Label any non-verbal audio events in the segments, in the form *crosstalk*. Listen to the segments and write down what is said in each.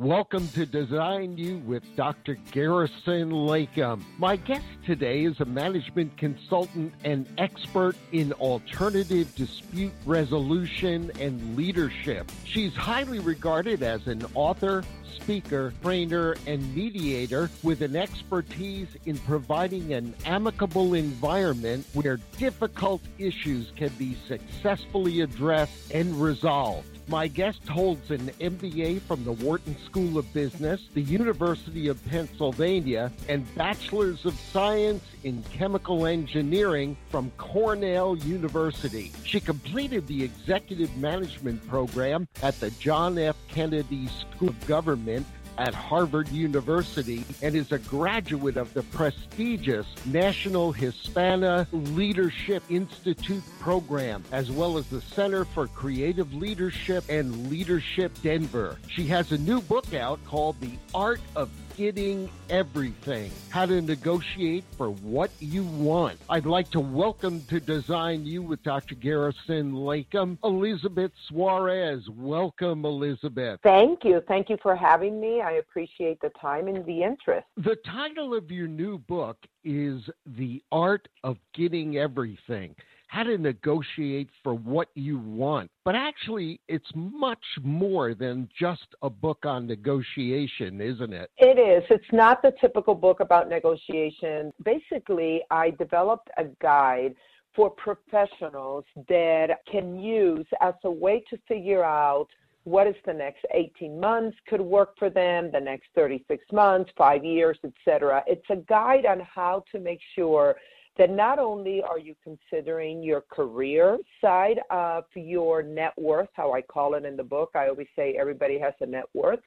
Welcome to Design You with Dr. Garrison Leykam. My guest today is a management consultant and expert in alternative dispute resolution and leadership. She's highly regarded as an author, speaker, trainer, and mediator with an expertise in providing an amicable environment where difficult issues can be successfully addressed and resolved. My guest holds an MBA from the Wharton School of Business, the University of Pennsylvania, and Bachelor's of Science in Chemical Engineering from Cornell University. She completed the Executive Management Program at the John F. Kennedy School of Government at Harvard University and is a graduate of the prestigious National Hispana Leadership Institute program, as well as the Center for Creative Leadership and Leadership Denver. She has a new book out called The Art of getting everything, how to negotiate for what you want. I'd like to welcome to Design You with Dr. Garrison Leykam, Elizabeth Suarez. Welcome, Elizabeth. Thank you. Thank you for having me. I appreciate the time and the interest. The title of your new book is The Art of Getting Everything how to negotiate for what you want. But actually, it's much more than just a book on negotiation, isn't it? It is. It's not the typical book about negotiation. Basically, I developed a guide for professionals that can use as a way to figure out what is the next 18 months could work for them, the next 36 months, five years, etc. It's a guide on how to make sure that not only are you considering your career side of your net worth, how I call it in the book, I always say everybody has a net worth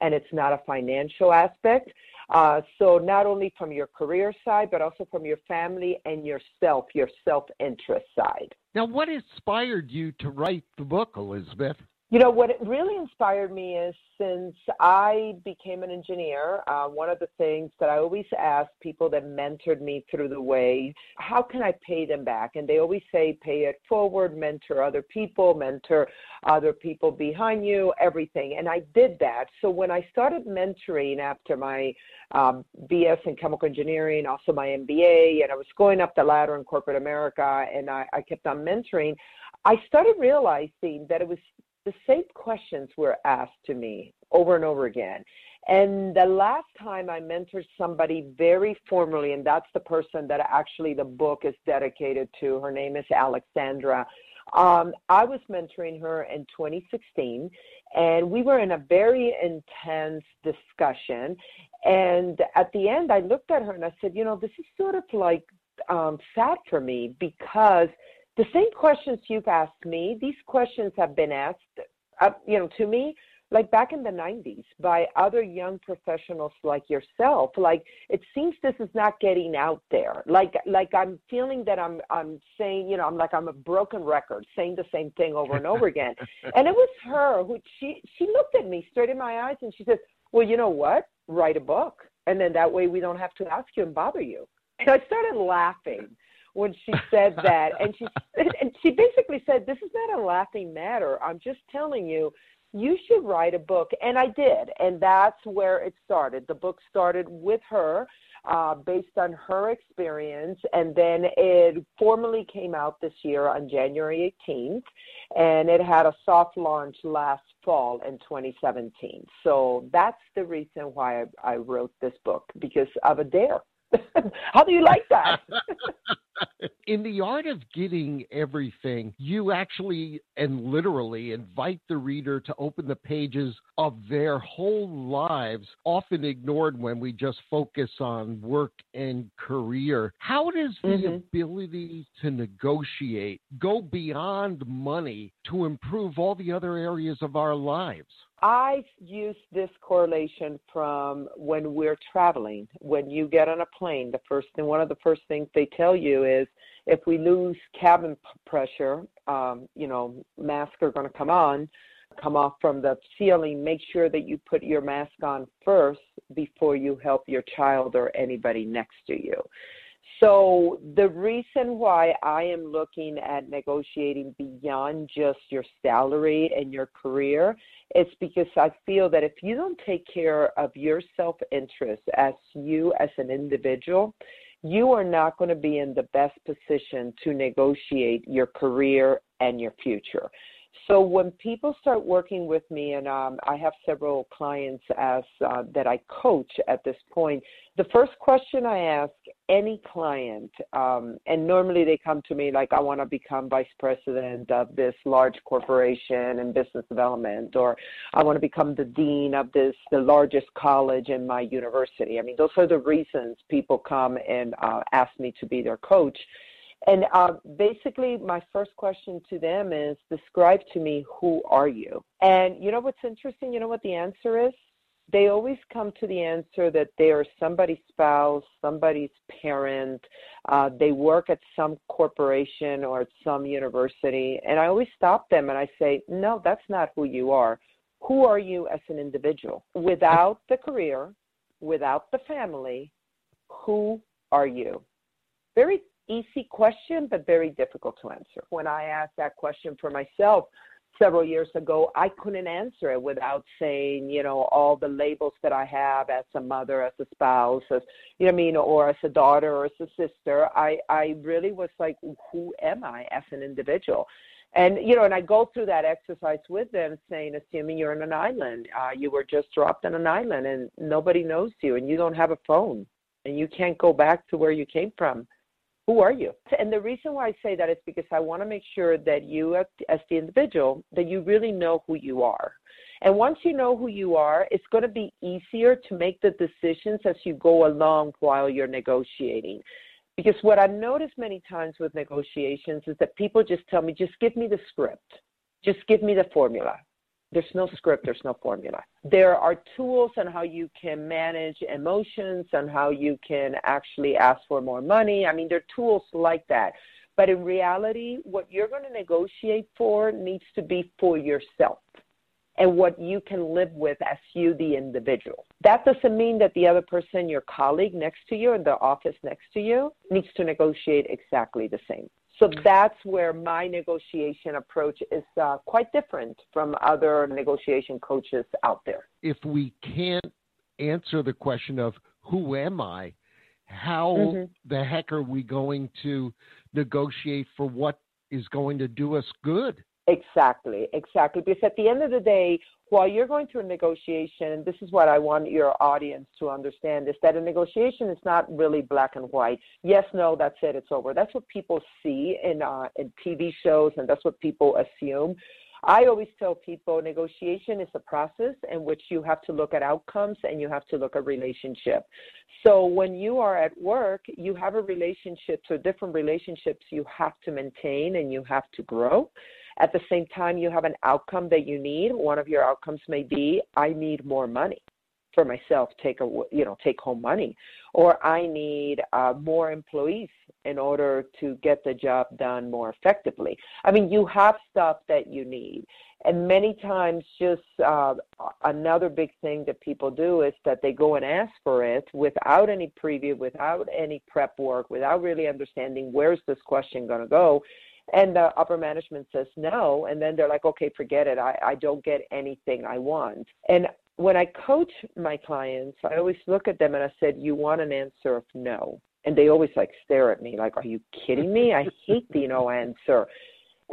and it's not a financial aspect. Uh, so not only from your career side, but also from your family and yourself, your self-interest side. Now, what inspired you to write the book, Elizabeth? You know, what really inspired me is since I became an engineer, uh, one of the things that I always ask people that mentored me through the way, how can I pay them back? And they always say, pay it forward, mentor other people, mentor other people behind you, everything. And I did that. So when I started mentoring after my um, BS in chemical engineering, also my MBA, and I was going up the ladder in corporate America, and I, I kept on mentoring, I started realizing that it was the same questions were asked to me over and over again. And the last time I mentored somebody very formally, and that's the person that actually the book is dedicated to, her name is Alexandra. Um, I was mentoring her in 2016, and we were in a very intense discussion. And at the end, I looked at her and I said, You know, this is sort of like um, sad for me because the same questions you've asked me, these questions have been asked, uh, you know, to me, like back in the 90s by other young professionals like yourself. Like it seems this is not getting out there. Like like i'm feeling that i'm i'm saying you know i'm like i'm a broken record saying the same thing over and over again. *laughs* And it was her who she she looked at me straight in my eyes and she said well you know what? Write a book. And then that way we don't have to ask you and bother you. And i started laughing when she said that. And she *laughs* and she basically said this is not a laughing matter. I'm just telling you you should write a book. And i did. And that's where it started. The book started with her uh, based on her experience. And then it formally came out this year on january 18th and it had a soft launch last fall in 2017 so that's the reason why i, I wrote this book because of a dare *laughs* how do you like that *laughs* in the art of getting everything, you actually and literally invite the reader to open the pages of their whole lives, often ignored when we just focus on work and career. How does the mm-hmm. ability to negotiate go beyond money to improve all the other areas of our lives? I use this correlation from when we're traveling. When you get on a plane, the first thing, one of the first things they tell you is if we lose cabin pressure, um, you know, masks are going to come on, come off from the ceiling. Make sure that you put your mask on first before you help your child or anybody next to you. So the reason why I am looking at negotiating beyond just your salary and your career is because I feel that if you don't take care of your self-interest as you as an individual, you are not going to be in the best position to negotiate your career and your future. So when people start working with me, and um, I have several clients as uh, that I coach at this point, the first question I ask any client, um, and normally they come to me like, I want to become vice president of this large corporation in business development, or I want to become the dean of this the largest college in my university. I mean, those are the reasons people come and uh, ask me to be their coach. And uh, basically, my first question to them is describe to me who are you? And you know what's interesting? You know what the answer is? They always come to the answer that they are somebody's spouse, somebody's parent, uh, they work at some corporation or at some university. And I always stop them and I say, no, that's not who you are. Who are you as an individual? Without the career, without the family, who are you? Very easy question, but very difficult to answer. When I asked that question for myself several years ago, I couldn't answer it without saying, you know, all the labels that I have as a mother, as a spouse, as you know, I mean, or as a daughter, or as a sister. I I really was like, who am I as an individual? And you know, and I go through that exercise with them, saying, assuming you're on an island, uh, you were just dropped on an island, and nobody knows you, and you don't have a phone, and you can't go back to where you came from who are you? And the reason why I say that is because I want to make sure that you, as the individual, that you really know who you are. And once you know who you are, it's going to be easier to make the decisions as you go along while you're negotiating. Because what I've noticed many times with negotiations is that people just tell me, just give me the script, just give me the formula. There's no script, there's no formula. There are tools on how you can manage emotions and how you can actually ask for more money. I mean, there are tools like that. But in reality, what you're going to negotiate for needs to be for yourself and what you can live with as you, the individual. That doesn't mean that the other person, your colleague next to you in the office next to you, needs to negotiate exactly the same. So that's where my negotiation approach is uh, quite different from other negotiation coaches out there. If we can't answer the question of who am I, how mm-hmm. the heck are we going to negotiate for what is going to do us good? Exactly, exactly. Because at the end of the day, while you're going through a negotiation, and this is what I want your audience to understand, is that a negotiation is not really black and white. Yes, no, that's it, it's over. That's what people see in uh, in TV shows, and that's what people assume. I always tell people negotiation is a process in which you have to look at outcomes and you have to look at relationship. So when you are at work, you have a relationship, so different relationships you have to maintain and you have to grow. At the same time, you have an outcome that you need. One of your outcomes may be, I need more money for myself, take a you know take home money, or I need uh, more employees in order to get the job done more effectively. I mean, you have stuff that you need, and many times, just uh, another big thing that people do is that they go and ask for it without any preview, without any prep work, without really understanding where's this question going to go, and the upper management says no and then they're like okay forget it. I, I don't get anything i want. And when i coach my clients i always look at them and i said you want an answer of no. And they always like stare at me like are you kidding me? I hate the no answer.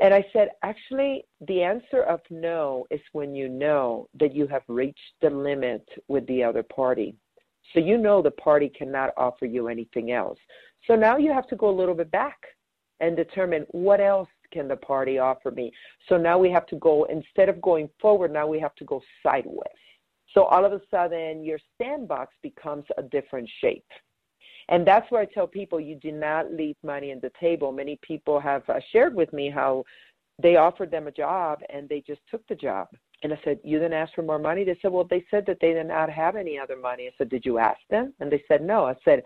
And i said actually the answer of no is when you know that you have reached the limit with the other party. So you know the party cannot offer you anything else. So now you have to go a little bit back and determine what else can the party offer me. So now we have to go, instead of going forward, now we have to go sideways. So all of a sudden, your sandbox becomes a different shape. And that's where I tell people you do not leave money on the table. Many people have uh, shared with me how they offered them a job and they just took the job. And I said, You didn't ask for more money? They said, Well, they said that they did not have any other money. I said, Did you ask them? And they said, No. I said,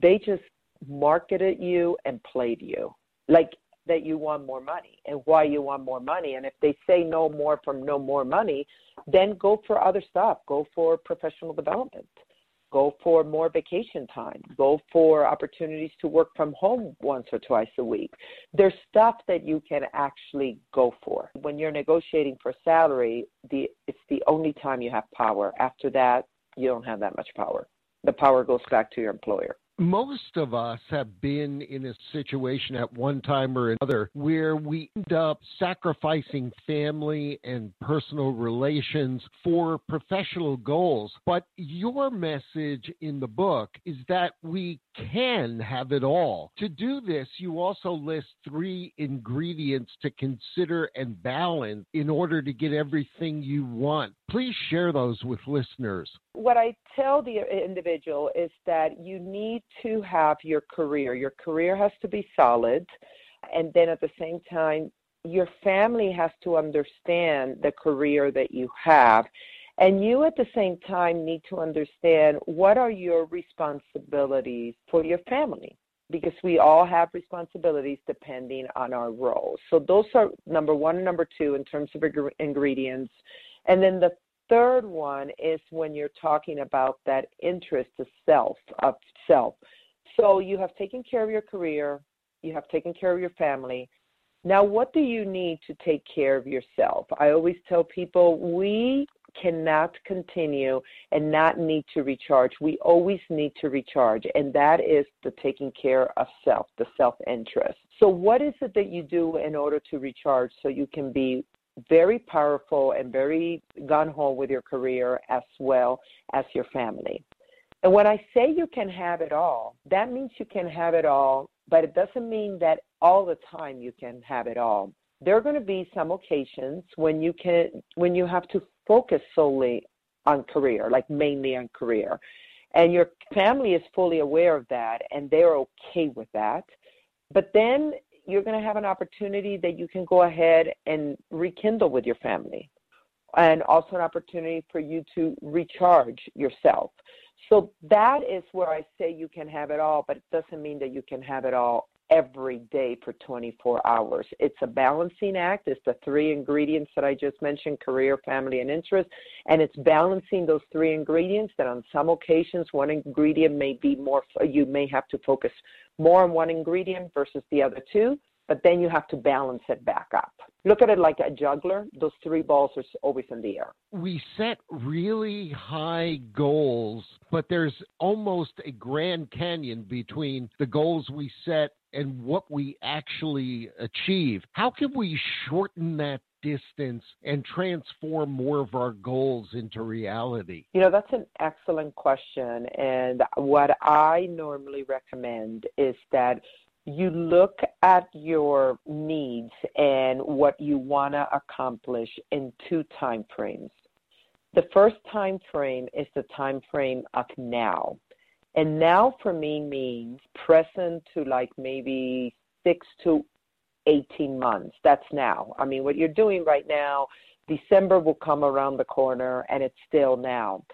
They just marketed you and played you like that you want more money and why you want more money and if they say no more from no more money then go for other stuff go for professional development Go for more vacation time. Go for opportunities to work from home once or twice a week. There's stuff that you can actually go for. When you're negotiating for salary, the, it's the only time you have power. After that, you don't have that much power. The power goes back to your employer most of us have been in a situation at one time or another where we end up sacrificing family and personal relations for professional goals. But your message in the book is that we can have it all. To do this, you also list three ingredients to consider and balance in order to get everything you want. Please share those with listeners. What I tell the individual is that you need to have your career. Your career has to be solid. And then at the same time, your family has to understand the career that you have. And you at the same time need to understand what are your responsibilities for your family because we all have responsibilities depending on our roles. So those are number one and number two in terms of ingredients. And then the third one is when you're talking about that interest of self, of self. So you have taken care of your career, you have taken care of your family. Now, what do you need to take care of yourself? I always tell people we cannot continue and not need to recharge. We always need to recharge, and that is the taking care of self, the self interest. So, what is it that you do in order to recharge so you can be very powerful and very gun ho with your career as well as your family? And when I say you can have it all, that means you can have it all, but it doesn't mean that all the time you can have it all. There are going to be some occasions when you can when you have to focus solely on career, like mainly on career. And your family is fully aware of that and they're okay with that. But then you're going to have an opportunity that you can go ahead and rekindle with your family and also an opportunity for you to recharge yourself. So that is where I say you can have it all, but it doesn't mean that you can have it all every day for 24 hours. It's a balancing act. It's the three ingredients that I just mentioned career, family, and interest. And it's balancing those three ingredients that on some occasions, one ingredient may be more, you may have to focus more on one ingredient versus the other two but then you have to balance it back up. Look at it like a juggler. Those three balls are always in the air. We set really high goals, but there's almost a grand canyon between the goals we set and what we actually achieve. How can we shorten that distance and transform more of our goals into reality? You know, that's an excellent question. And what I normally recommend is that you look at your needs and what you want to accomplish in two time frames. The first time frame is the time frame of now. And now for me means present to like maybe six to 18 months. That's now. I mean, what you're doing right now, December will come around the corner and it's still now.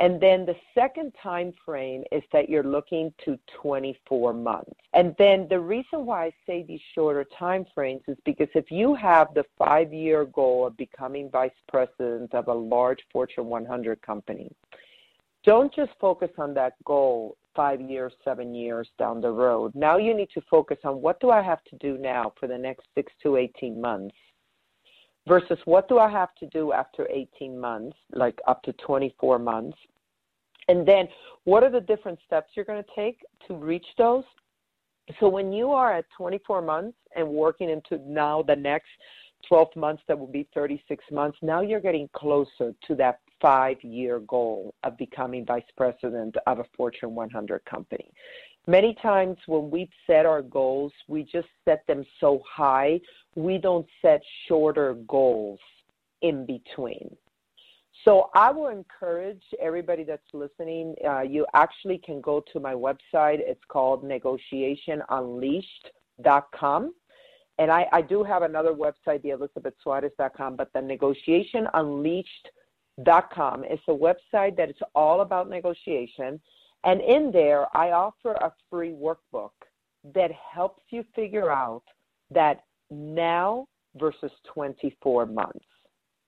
And then the second time frame is that you're looking to 24 months. And then the reason why I say these shorter time frames is because if you have the five year goal of becoming vice president of a large Fortune 100 company, don't just focus on that goal five years, seven years down the road. Now you need to focus on what do I have to do now for the next six to 18 months versus what do I have to do after 18 months, like up to 24 months. And then what are the different steps you're going to take to reach those? So when you are at 24 months and working into now the next 12 months, that will be 36 months, now you're getting closer to that five year goal of becoming vice president of a Fortune 100 company. Many times when we've set our goals, we just set them so high, we don't set shorter goals in between. So I will encourage everybody that's listening. Uh, you actually can go to my website. It's called negotiationunleashed.com. And I, I do have another website, the theelizabethsuarez.com, but the negotiationunleashed.com is a website that is all about negotiation. And in there, I offer a free workbook that helps you figure out that now versus 24 months.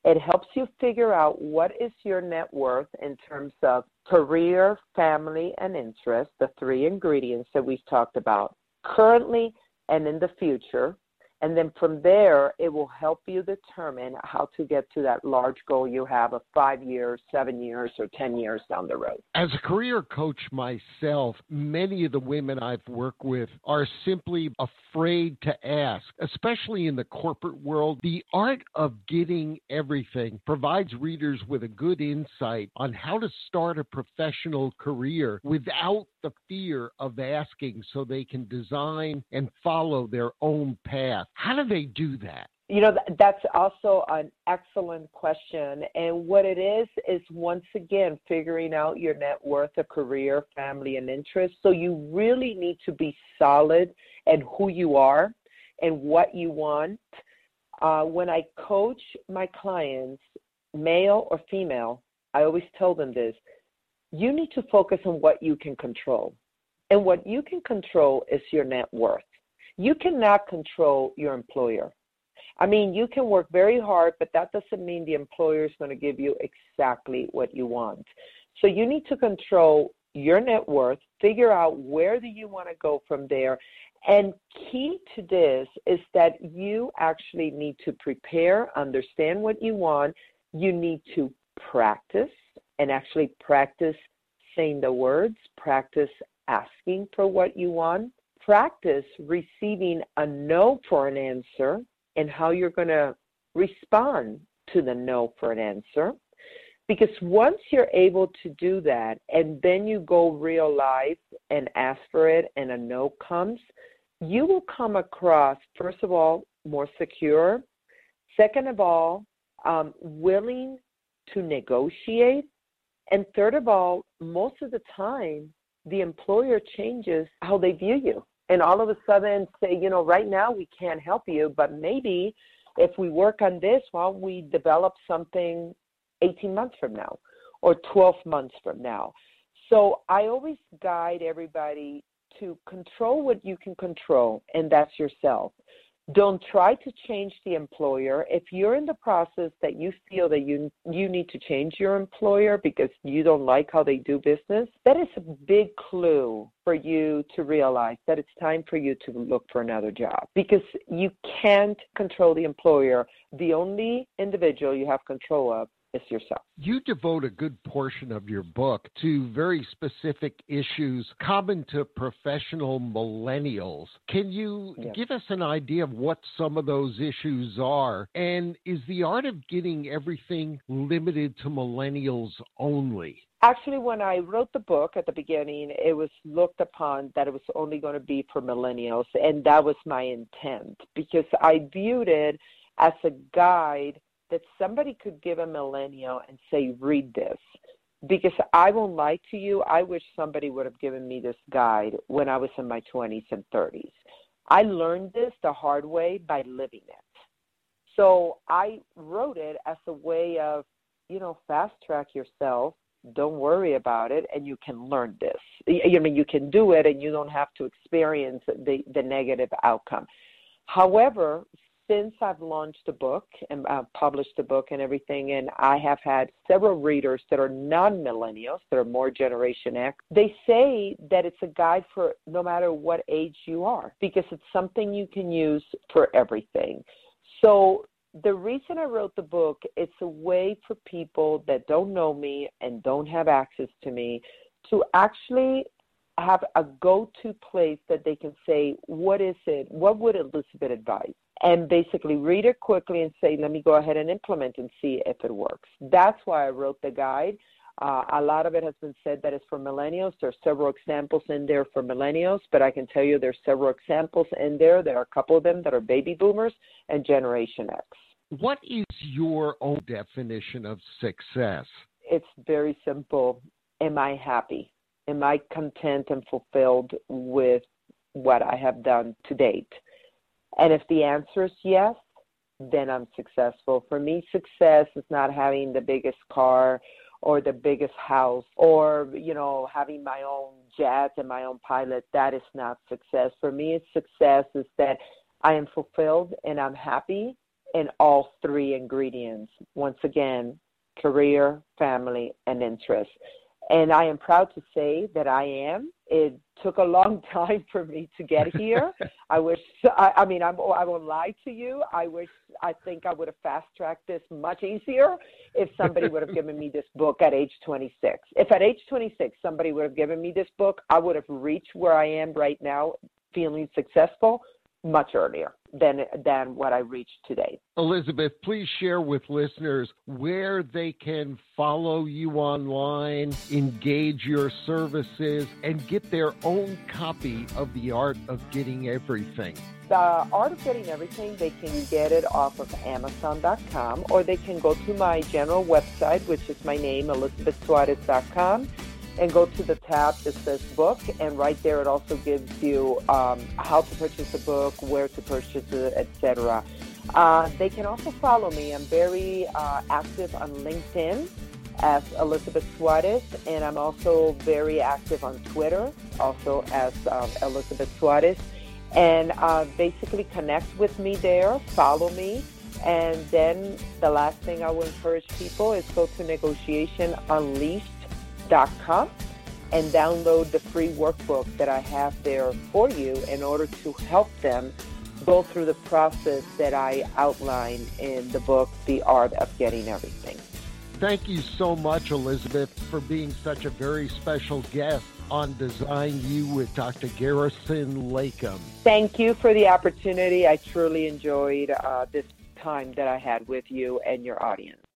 It helps you figure out what is your net worth in terms of career, family, and interest, the three ingredients that we've talked about currently and in the future. And then from there, it will help you determine how to get to that large goal you have of five years, seven years, or 10 years down the road. As a career coach myself, many of the women I've worked with are simply afraid to ask, especially in the corporate world. The art of getting everything provides readers with a good insight on how to start a professional career without the fear of asking so they can design and follow their own path. How do they do that? You know, that's also an excellent question. And what it is, is once again figuring out your net worth, a career, family, and interest. So you really need to be solid in who you are and what you want. Uh, when I coach my clients, male or female, I always tell them this you need to focus on what you can control. And what you can control is your net worth. You cannot control your employer. I mean, you can work very hard, but that doesn't mean the employer is going to give you exactly what you want. So you need to control your net worth, figure out where do you want to go from there. And key to this is that you actually need to prepare, understand what you want. You need to practice and actually practice saying the words, practice asking for what you want, practice receiving a no for an answer and how you're going to respond to the no for an answer. Because once you're able to do that and then you go real life and ask for it and a no comes, you will come across, first of all, more secure. Second of all, um, willing to negotiate. And third of all, most of the time, the employer changes how they view you and all of a sudden say, you know, right now we can't help you, but maybe if we work on this, well, we develop something 18 months from now or 12 months from now. So I always guide everybody to control what you can control, and that's yourself. Don't try to change the employer. If you're in the process that you feel that you you need to change your employer because you don't like how they do business, that is a big clue for you to realize that it's time for you to look for another job because you can't control the employer. The only individual you have control of yourself. You devote a good portion of your book to very specific issues common to professional millennials. Can you yes. give us an idea of what some of those issues are? And is the art of getting everything limited to millennials only? Actually, when I wrote the book at the beginning, it was looked upon that it was only going to be for millennials, and that was my intent because I viewed it as a guide that somebody could give a millennial and say, read this. Because I won't lie to you, I wish somebody would have given me this guide when I was in my 20s and 30s. I learned this the hard way by living it. So I wrote it as a way of, you know, fast track yourself. Don't worry about it, and you can learn this. I mean, you can do it, and you don't have to experience the the negative outcome. However, since I've launched the book and uh, published the book and everything, and I have had several readers that are non millennials, that are more Generation X, they say that it's a guide for no matter what age you are because it's something you can use for everything. So, the reason I wrote the book, it's a way for people that don't know me and don't have access to me to actually have a go to place that they can say, What is it? What would Elizabeth advise? And basically read it quickly and say, let me go ahead and implement and see if it works. That's why I wrote the guide. Uh, a lot of it has been said that it's for millennials. There are several examples in there for millennials, but I can tell you there's several examples in there. There are a couple of them that are baby boomers and Generation X. What is your own definition of success? It's very simple. Am I happy? Am I content and fulfilled with what I have done to date? And if the answer is yes, then I'm successful. For me, success is not having the biggest car or the biggest house or, you know, having my own jet and my own pilot. That is not success. For me, success is that I am fulfilled and I'm happy in all three ingredients. Once again, career, family, and interest. And I am proud to say that I am. It took a long *laughs* time for me to get here. *laughs* I wish, I, I mean, I'm, I won't lie to you. I wish, I think I would have fast tracked this much easier if somebody would have *laughs* given me this book at age 26. If at age 26 somebody would have given me this book, I would have reached where I am right now feeling successful much earlier than than what I reached today. Elizabeth, please share with listeners where they can follow you online, engage your services, and get their own copy of The Art of Getting Everything. The Art of Getting Everything, they can get it off of Amazon.com or they can go to my general website, which is my name, ElizabethSuarez.com and go to the tab that says book and right there it also gives you um, how to purchase a book where to purchase it etc uh, they can also follow me. I'm very uh, active on linkedin as elizabeth suarez and i'm also very active on twitter also as um, elizabeth suarez. And uh, basically connect with me there follow me and then the last thing i will encourage people is go to negotiation unleashed com and download the free workbook that I have there for you in order to help them go through the process that I outline in the book, The Art of Getting Everything. Thank you so much, Elizabeth, for being such a very special guest on Design You with Dr. Garrison Leykam. Thank you for the opportunity. I truly enjoyed uh, this time that I had with you and your audience.